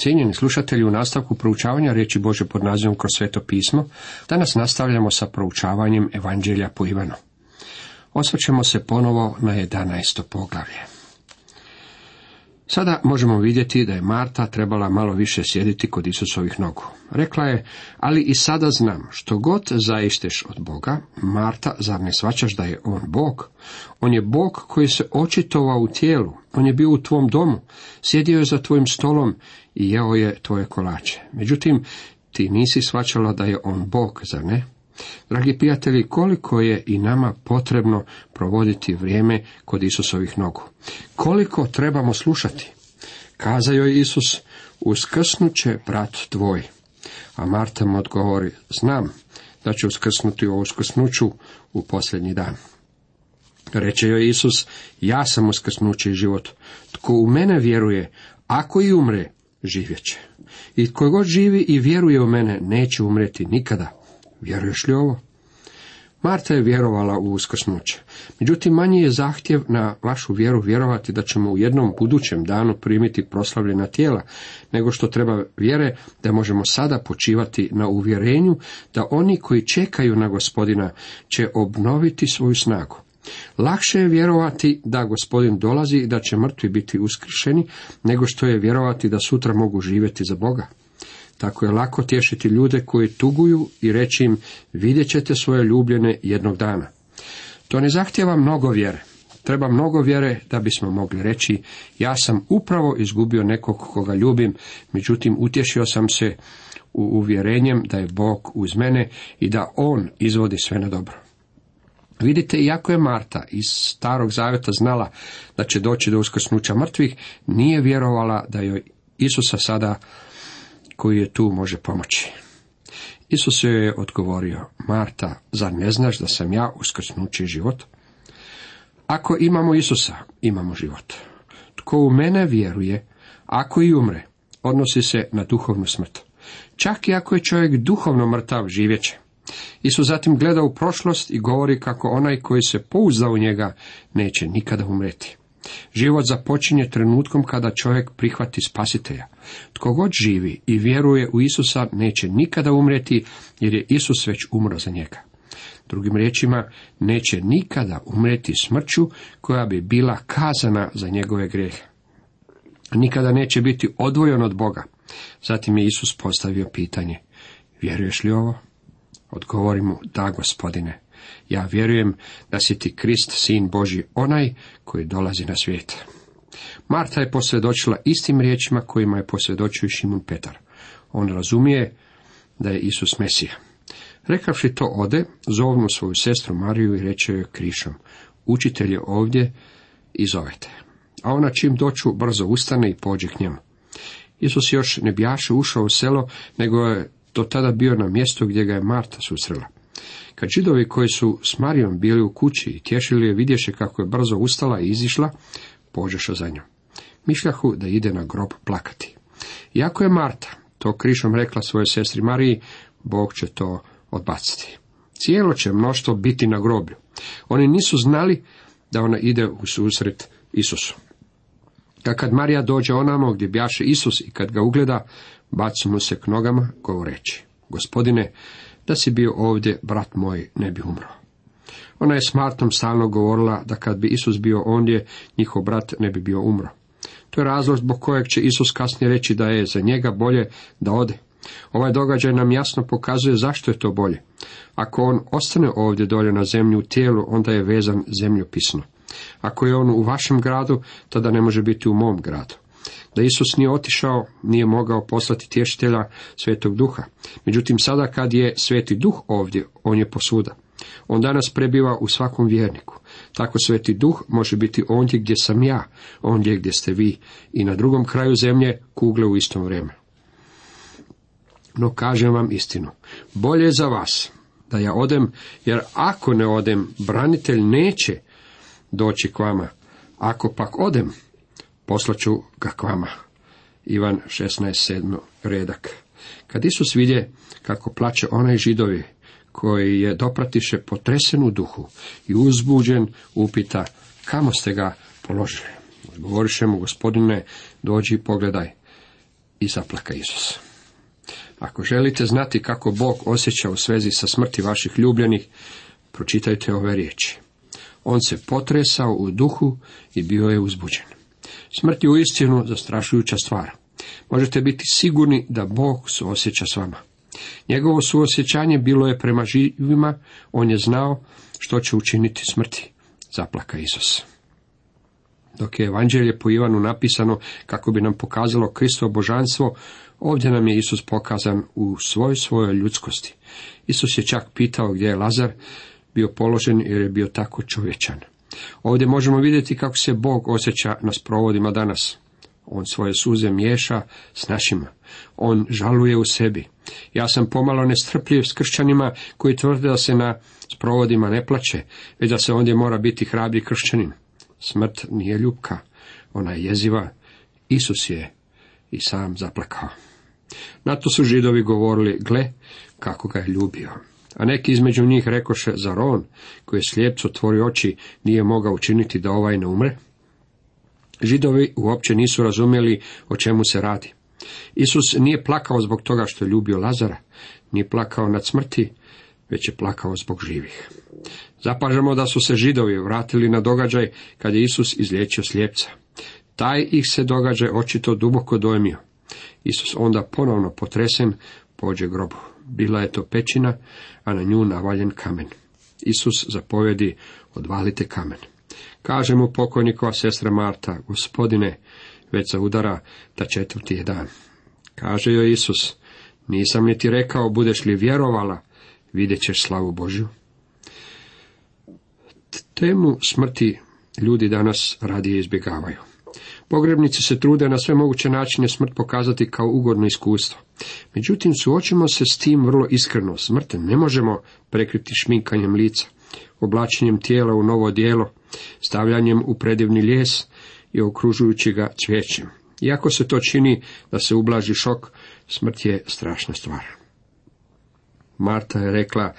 Cijenjeni slušatelji, u nastavku proučavanja riječi Bože pod nazivom kroz sveto pismo, danas nastavljamo sa proučavanjem Evanđelja po Ivanu. Osvrćemo se ponovo na 11. poglavlje. Sada možemo vidjeti da je Marta trebala malo više sjediti kod Isusovih nogu. Rekla je, ali i sada znam, što god zaišteš od Boga, Marta, zar ne svačaš da je On Bog? On je Bog koji se očitovao u tijelu, On je bio u tvom domu, sjedio je za tvojim stolom i jeo je tvoje kolače. Međutim, ti nisi svačala da je On Bog, zar ne? Dragi prijatelji, koliko je i nama potrebno provoditi vrijeme kod Isusovih nogu? Koliko trebamo slušati? Kaza joj Isus, uskrsnuće brat tvoj. A Marta mu odgovori, znam da će uskrsnuti u uskrsnuću u posljednji dan. Reče joj Isus, ja sam uskrsnuće i život. Tko u mene vjeruje, ako i umre, živjet će. I tko god živi i vjeruje u mene, neće umreti nikada. Vjeruješ li ovo? Marta je vjerovala u uskrsnuće. Međutim, manji je zahtjev na vašu vjeru vjerovati da ćemo u jednom budućem danu primiti proslavljena tijela, nego što treba vjere da možemo sada počivati na uvjerenju da oni koji čekaju na gospodina će obnoviti svoju snagu. Lakše je vjerovati da gospodin dolazi i da će mrtvi biti uskršeni, nego što je vjerovati da sutra mogu živjeti za Boga. Tako je lako tješiti ljude koji tuguju i reći im vidjet ćete svoje ljubljene jednog dana. To ne zahtjeva mnogo vjere. Treba mnogo vjere da bismo mogli reći ja sam upravo izgubio nekog koga ljubim, međutim utješio sam se u uvjerenjem da je Bog uz mene i da On izvodi sve na dobro. Vidite, iako je Marta iz starog zavjeta znala da će doći do uskrsnuća mrtvih, nije vjerovala da joj Isusa sada koji je tu može pomoći. Isus joj je odgovorio, Marta, zar ne znaš da sam ja uskrsnući život? Ako imamo Isusa, imamo život. Tko u mene vjeruje, ako i umre, odnosi se na duhovnu smrt. Čak i ako je čovjek duhovno mrtav, živjeće. Isus zatim gleda u prošlost i govori kako onaj koji se pouzda u njega neće nikada umreti. Život započinje trenutkom kada čovjek prihvati spasitelja. Tko god živi i vjeruje u Isusa neće nikada umrijeti jer je Isus već umro za njega. Drugim riječima, neće nikada umreti smrću koja bi bila kazana za njegove grijehe. Nikada neće biti odvojen od Boga. Zatim je Isus postavio pitanje, vjeruješ li ovo? Odgovori mu, da gospodine. Ja vjerujem da si ti Krist, sin Boži, onaj koji dolazi na svijet. Marta je posvjedočila istim riječima kojima je posvjedočio Šimun Petar. On razumije da je Isus Mesija. Rekavši to ode, zovnu svoju sestru Mariju i reče joj krišom, učitelj je ovdje i zovete. A ona čim doću brzo ustane i pođe k njemu. Isus još ne bijaše ušao u selo, nego je do tada bio na mjestu gdje ga je Marta susrela. Kad židovi koji su s Marijom bili u kući i tješili je vidješe kako je brzo ustala i izišla, pođeša za njom. Mišljahu da ide na grob plakati. Iako je Marta to krišom rekla svojoj sestri Mariji, Bog će to odbaciti. Cijelo će mnoštvo biti na groblju. Oni nisu znali da ona ide u susret Isusu. A kad Marija dođe onamo gdje bjaše Isus i kad ga ugleda, baci mu se k nogama, govoreći, gospodine, da si bio ovdje, brat moj, ne bi umro. Ona je s Martom stalno govorila da kad bi Isus bio ondje, njihov brat ne bi bio umro. To je razlog zbog kojeg će Isus kasnije reći da je za njega bolje da ode. Ovaj događaj nam jasno pokazuje zašto je to bolje. Ako on ostane ovdje dolje na zemlju u tijelu, onda je vezan zemljopisno. Ako je on u vašem gradu, tada ne može biti u mom gradu. Da Isus nije otišao, nije mogao poslati tješitelja svetog duha. Međutim, sada kad je sveti duh ovdje, on je posuda. On danas prebiva u svakom vjerniku. Tako sveti duh može biti ondje gdje sam ja, ondje gdje ste vi i na drugom kraju zemlje kugle u istom vrijeme. No kažem vam istinu, bolje je za vas da ja odem, jer ako ne odem, branitelj neće doći k vama. Ako pak odem, poslaću ga k vama. Ivan 16.7. redak. Kad Isus vidje kako plaće onaj židovi, koji je dopratiše potresen u duhu i uzbuđen, upita, kamo ste ga položili? Odgovoriše mu, gospodine, dođi i pogledaj. i zaplaka Isus. Ako želite znati kako Bog osjeća u svezi sa smrti vaših ljubljenih, pročitajte ove riječi. On se potresao u duhu i bio je uzbuđen. Smrt je uistinu zastrašujuća stvar. Možete biti sigurni da Bog suosjeća s vama. Njegovo suosjećanje bilo je prema živima, on je znao što će učiniti smrti. Zaplaka Isus. Dok je evanđelje po Ivanu napisano kako bi nam pokazalo Kristo božanstvo, ovdje nam je Isus pokazan u svoj svojoj ljudskosti. Isus je čak pitao gdje je Lazar bio položen jer je bio tako čovječan. Ovdje možemo vidjeti kako se Bog osjeća na sprovodima danas. On svoje suze miješa s našima. On žaluje u sebi. Ja sam pomalo nestrpljiv s kršćanima koji tvrde da se na sprovodima ne plaće, već da se ondje mora biti hrabri kršćanin. Smrt nije ljubka, ona je jeziva. Isus je i sam zaplakao. Na to su židovi govorili, gle, kako ga je ljubio. A neki između njih rekoše, zar on, koji je slijepcu otvori oči, nije mogao učiniti da ovaj ne umre? Židovi uopće nisu razumjeli o čemu se radi. Isus nije plakao zbog toga što je ljubio Lazara, nije plakao nad smrti, već je plakao zbog živih. Zapažamo da su se židovi vratili na događaj kad je Isus izliječio slijepca. Taj ih se događaj očito duboko dojmio. Isus onda ponovno potresen pođe grobu. Bila je to pećina, a na nju navaljen kamen. Isus zapovedi, odvalite kamen. Kaže mu pokojnikova sestra Marta, gospodine, već za udara da četvrti je dan. Kaže joj Isus, nisam li ti rekao, budeš li vjerovala, vidjet ćeš slavu Božju. Temu smrti ljudi danas radije izbjegavaju. Pogrebnici se trude na sve moguće načine smrt pokazati kao ugodno iskustvo. Međutim, suočimo se s tim vrlo iskreno. Smrt ne možemo prekriti šminkanjem lica, oblačenjem tijela u novo dijelo, stavljanjem u predivni lijes i okružujući ga cvijećem. Iako se to čini da se ublaži šok, smrt je strašna stvar. Marta je rekla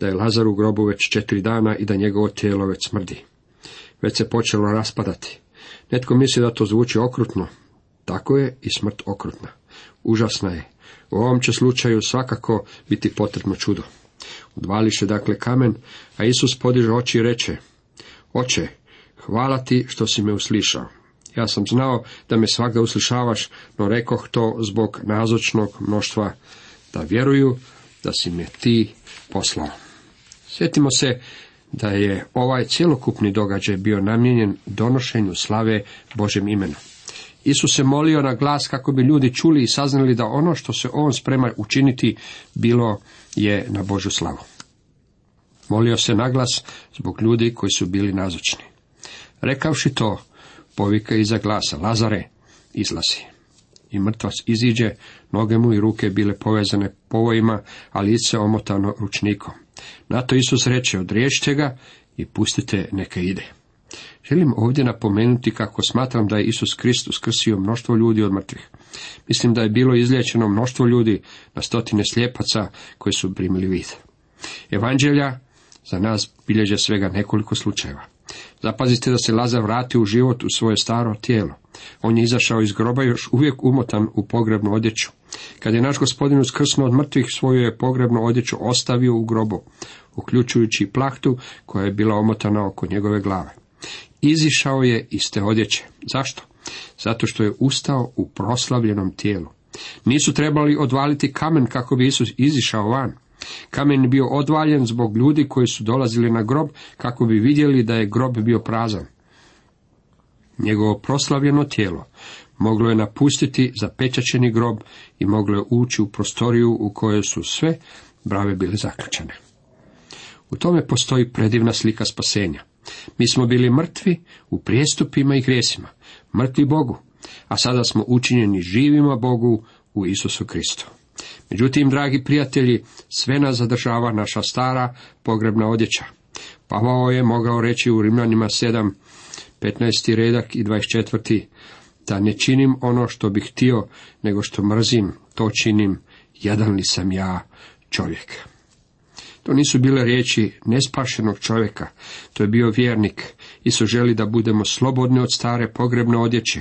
da je Lazar u grobu već četiri dana i da njegovo tijelo već smrdi. Već se počelo raspadati. Netko misli da to zvuči okrutno. Tako je i smrt okrutna. Užasna je. U ovom će slučaju svakako biti potrebno čudo. Odvališe dakle kamen, a Isus podiže oči i reče, Oče, hvala ti što si me uslišao. Ja sam znao da me svakda uslišavaš, no rekoh to zbog nazočnog mnoštva, da vjeruju da si me ti poslao. Sjetimo se da je ovaj cjelokupni događaj bio namijenjen donošenju slave Božem imenu. Isus se molio na glas kako bi ljudi čuli i saznali da ono što se on sprema učiniti bilo je na Božu slavu. Molio se na glas zbog ljudi koji su bili nazočni. Rekavši to, povika iza glasa, Lazare, izlazi. I mrtvac iziđe, noge mu i ruke bile povezane povojima, a lice omotano ručnikom. Na to Isus reče, odriješite ga i pustite neka ide. Želim ovdje napomenuti kako smatram da je Isus Kristus krsio mnoštvo ljudi od mrtvih. Mislim da je bilo izliječeno mnoštvo ljudi na stotine slijepaca koji su primili vid. Evanđelja za nas bilježe svega nekoliko slučajeva. Zapazite da se Lazar vrati u život u svoje staro tijelo. On je izašao iz groba još uvijek umotan u pogrebnu odjeću. Kad je naš gospodin uskrsnuo od mrtvih, svoju je pogrebnu odjeću ostavio u grobu, uključujući plahtu koja je bila omotana oko njegove glave. Izišao je iz te odjeće. Zašto? Zato što je ustao u proslavljenom tijelu. Nisu trebali odvaliti kamen kako bi Isus izišao van. Kamen je bio odvaljen zbog ljudi koji su dolazili na grob kako bi vidjeli da je grob bio prazan. Njegovo proslavljeno tijelo moglo je napustiti zapečačeni grob i moglo je ući u prostoriju u kojoj su sve brave bile zaključane. U tome postoji predivna slika spasenja. Mi smo bili mrtvi u prijestupima i grijesima, mrtvi Bogu, a sada smo učinjeni živima Bogu u Isusu Kristu. Međutim, dragi prijatelji, sve nas zadržava naša stara pogrebna odjeća. Pavao je mogao reći u Rimljanima 7, 15. redak i 24. da ne činim ono što bih htio, nego što mrzim, to činim, jedan li sam ja čovjek. To nisu bile riječi nespašenog čovjeka, to je bio vjernik. Isus želi da budemo slobodni od stare pogrebne odjeće.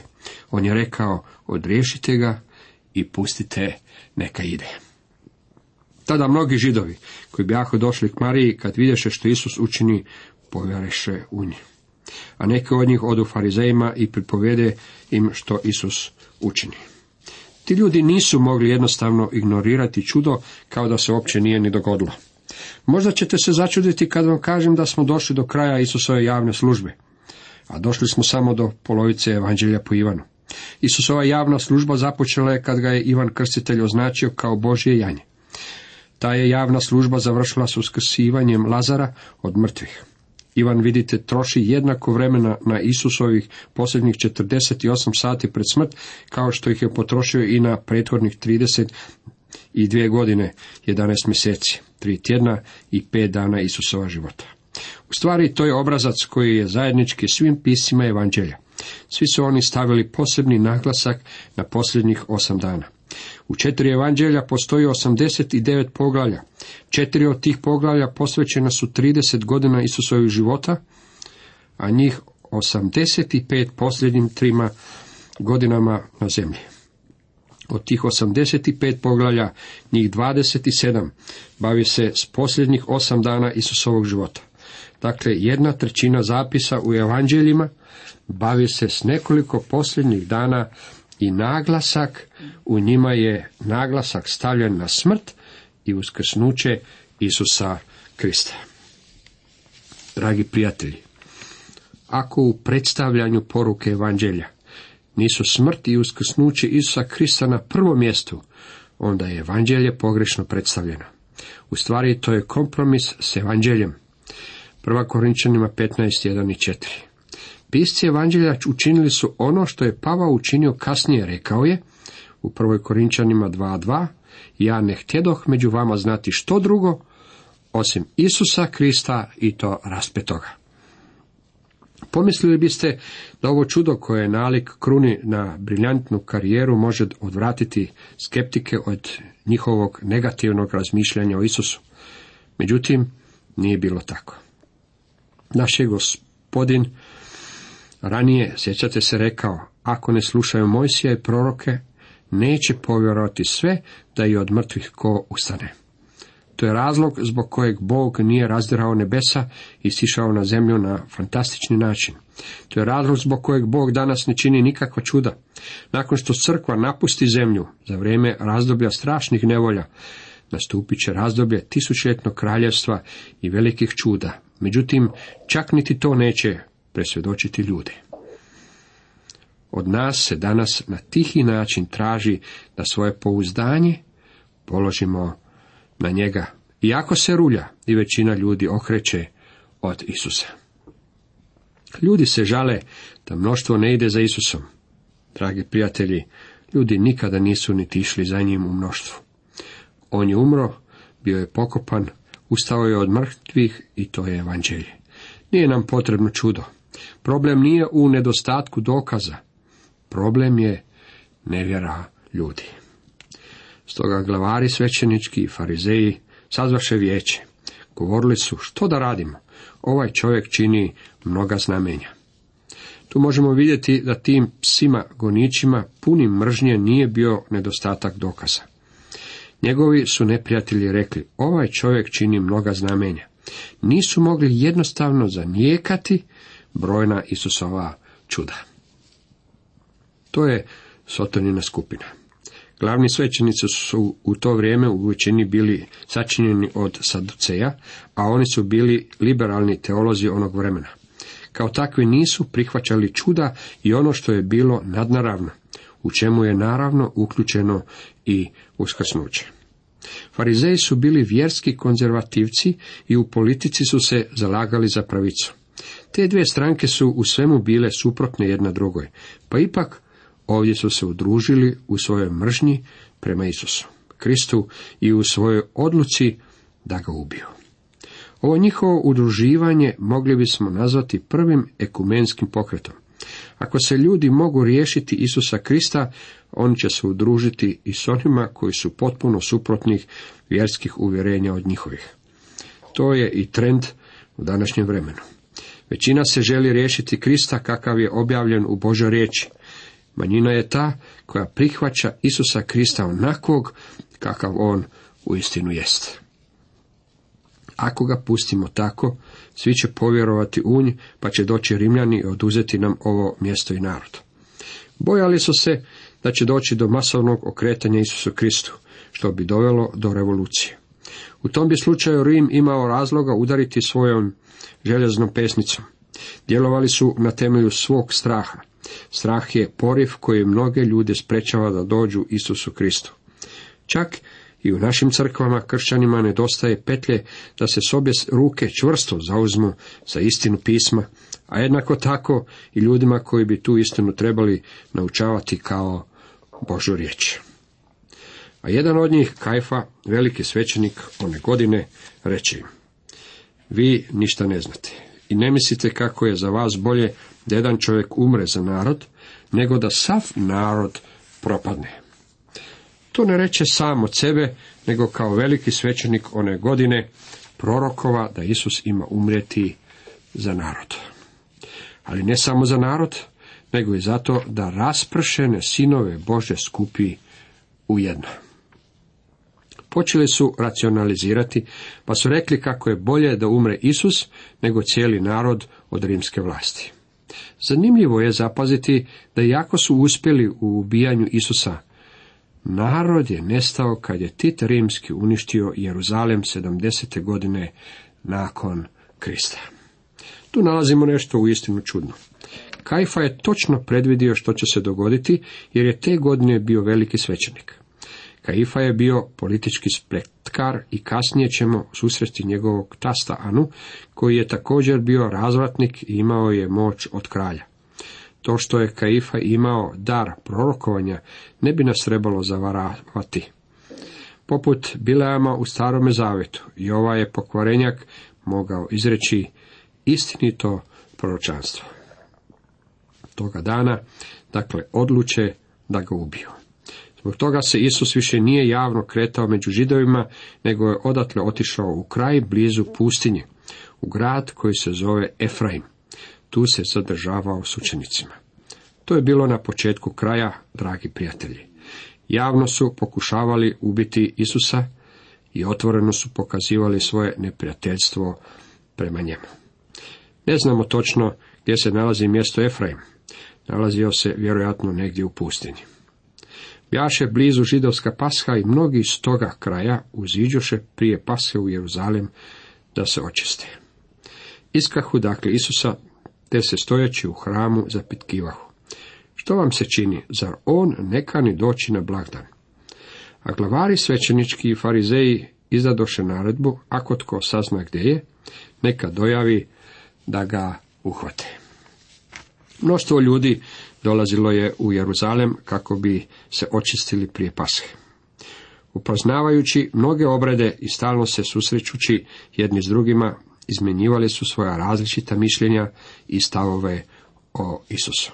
On je rekao, odriješite ga i pustite neka ide. Tada mnogi židovi koji bi jako došli k Mariji kad vidješe što Isus učini, povjereše u nje. A neki od njih odu farizejima i pripovede im što Isus učini. Ti ljudi nisu mogli jednostavno ignorirati čudo kao da se uopće nije ni dogodilo. Možda ćete se začuditi kad vam kažem da smo došli do kraja Isusove javne službe, a došli smo samo do polovice evanđelja po Ivanu. Isusova javna služba započela je kad ga je Ivan Krstitelj označio kao Božje janje. Ta je javna služba završila s uskrsivanjem Lazara od mrtvih. Ivan, vidite, troši jednako vremena na Isusovih posljednjih 48 sati pred smrt, kao što ih je potrošio i na prethodnih 30 i dvije godine, 11 mjeseci, tri tjedna i pet dana Isusova života. U stvari, to je obrazac koji je zajednički svim pisima evanđelja. Svi su oni stavili posebni naglasak na posljednjih osam dana. U četiri evanđelja postoji 89 poglavlja. Četiri od tih poglavlja posvećena su 30 godina Isusovih života, a njih 85 posljednjim trima godinama na zemlji. Od tih 85 poglavlja, njih 27 bavi se s posljednjih osam dana Isusovog života. Dakle, jedna trećina zapisa u evanđeljima bavi se s nekoliko posljednjih dana i naglasak u njima je naglasak stavljen na smrt i uskrsnuće Isusa Krista. Dragi prijatelji, ako u predstavljanju poruke evanđelja nisu smrt i uskrsnuće Isusa Krista na prvom mjestu, onda je evanđelje pogrešno predstavljeno. U stvari to je kompromis s evanđeljem. Prva Korinčanima 15, 1 i 4. Pisci evanđelja učinili su ono što je Pavao učinio kasnije, rekao je u prvoj Korinčanima 2.2, ja ne htjedoh među vama znati što drugo, osim Isusa Krista i to raspetoga. Pomislili biste da ovo čudo koje je nalik kruni na briljantnu karijeru može odvratiti skeptike od njihovog negativnog razmišljanja o Isusu. Međutim, nije bilo tako. Naš je gospodin ranije, sjećate se, rekao, ako ne slušaju Mojsija i proroke, neće povjerovati sve da i od mrtvih ko ustane. To je razlog zbog kojeg Bog nije razdirao nebesa i sišao na zemlju na fantastični način. To je razlog zbog kojeg Bog danas ne čini nikakva čuda. Nakon što crkva napusti zemlju za vrijeme razdoblja strašnih nevolja, nastupit će razdoblje tisućljetnog kraljevstva i velikih čuda. Međutim, čak niti to neće presvjedočiti ljudi. Od nas se danas na tihi način traži da svoje pouzdanje položimo na njega, iako se rulja i većina ljudi okreće od Isusa. Ljudi se žale da mnoštvo ne ide za Isusom. Dragi prijatelji, ljudi nikada nisu niti išli za njim u mnoštvu. On je umro, bio je pokopan, ustao je od mrtvih i to je evanđelje. Nije nam potrebno čudo. Problem nije u nedostatku dokaza. Problem je nevjera ljudi. Stoga glavari svećenički i farizeji sazvaše vijeće. Govorili su što da radimo. Ovaj čovjek čini mnoga znamenja. Tu možemo vidjeti da tim psima goničima punim mržnje nije bio nedostatak dokaza. Njegovi su neprijatelji rekli, ovaj čovjek čini mnoga znamenja. Nisu mogli jednostavno zanijekati brojna Isusova čuda. To je sotonina skupina. Glavni svećenici su u to vrijeme u većini bili sačinjeni od saduceja, a oni su bili liberalni teolozi onog vremena. Kao takvi nisu prihvaćali čuda i ono što je bilo nadnaravno, u čemu je naravno uključeno i uskrsnuće. Farizeji su bili vjerski konzervativci i u politici su se zalagali za pravicu. Te dvije stranke su u svemu bile suprotne jedna drugoj, pa ipak ovdje su se udružili u svojoj mržnji prema Isusu, Kristu i u svojoj odluci da ga ubiju. Ovo njihovo udruživanje mogli bismo nazvati prvim ekumenskim pokretom. Ako se ljudi mogu riješiti Isusa Krista, oni će se udružiti i s onima koji su potpuno suprotnih vjerskih uvjerenja od njihovih. To je i trend u današnjem vremenu. Većina se želi riješiti Krista kakav je objavljen u Božoj riječi. Manjina je ta koja prihvaća Isusa Krista onakvog kakav on uistinu jest. Ako ga pustimo tako, svi će povjerovati u nj, pa će doći Rimljani i oduzeti nam ovo mjesto i narod. Bojali su se da će doći do masovnog okretanja Isusu Kristu, što bi dovelo do revolucije. U tom bi slučaju Rim imao razloga udariti svojom željeznom pesnicom. Djelovali su na temelju svog straha. Strah je poriv koji mnoge ljude sprečava da dođu Isusu Kristu. Čak i u našim crkvama kršćanima nedostaje petlje da se s obje ruke čvrsto zauzmu za istinu pisma, a jednako tako i ljudima koji bi tu istinu trebali naučavati kao Božu riječ. A jedan od njih, Kajfa, veliki svećenik one godine, reče vi ništa ne znate i ne mislite kako je za vas bolje da jedan čovjek umre za narod, nego da sav narod propadne. To ne reče sam od sebe, nego kao veliki svećenik one godine prorokova da Isus ima umrijeti za narod. Ali ne samo za narod, nego i zato da raspršene sinove Bože skupi u jedno. Počeli su racionalizirati, pa su rekli kako je bolje da umre Isus nego cijeli narod od rimske vlasti. Zanimljivo je zapaziti da jako su uspjeli u ubijanju Isusa, narod je nestao kad je Tit Rimski uništio Jeruzalem 70. godine nakon Krista. Tu nalazimo nešto uistinu čudno. Kajfa je točno predvidio što će se dogoditi, jer je te godine bio veliki svećenik. Kaifa je bio politički spletkar i kasnije ćemo susresti njegovog tasta Anu, koji je također bio razvratnik i imao je moć od kralja. To što je Kaifa imao dar prorokovanja ne bi nas trebalo zavaravati. Poput Bileama u starome zavetu i ovaj je pokvarenjak mogao izreći istinito proročanstvo. Toga dana, dakle, odluče da ga ubiju. Zbog toga se Isus više nije javno kretao među židovima, nego je odatle otišao u kraj blizu pustinje, u grad koji se zove Efraim. Tu se zadržavao s učenicima. To je bilo na početku kraja, dragi prijatelji. Javno su pokušavali ubiti Isusa i otvoreno su pokazivali svoje neprijateljstvo prema njemu. Ne znamo točno gdje se nalazi mjesto Efraim. Nalazio se vjerojatno negdje u pustinji. Bjaše blizu židovska pasha i mnogi iz toga kraja uziđoše prije pashe u Jeruzalem da se očiste. Iskahu dakle Isusa, te se stojeći u hramu zapitkivahu. Što vam se čini, zar on ne kani doći na blagdan? A glavari svećenički i farizeji izdadoše naredbu, ako tko sazna gdje je, neka dojavi da ga uhvate. Mnoštvo ljudi dolazilo je u Jeruzalem kako bi se očistili prije Pashe. Upoznavajući mnoge obrede i stalno se susrećući jedni s drugima, izmenjivali su svoja različita mišljenja i stavove o Isusu.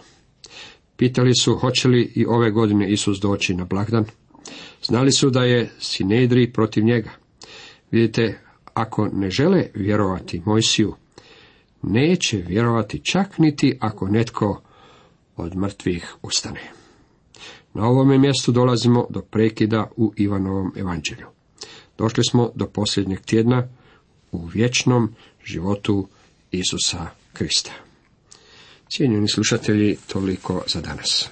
Pitali su hoće li i ove godine Isus doći na blagdan. Znali su da je Sinedri protiv njega. Vidite, ako ne žele vjerovati Mojsiju, neće vjerovati čak niti ako netko od mrtvih ustane. Na ovome mjestu dolazimo do prekida u Ivanovom evanđelju. Došli smo do posljednjeg tjedna u vječnom životu Isusa Krista. Cijenjeni slušatelji, toliko za danas.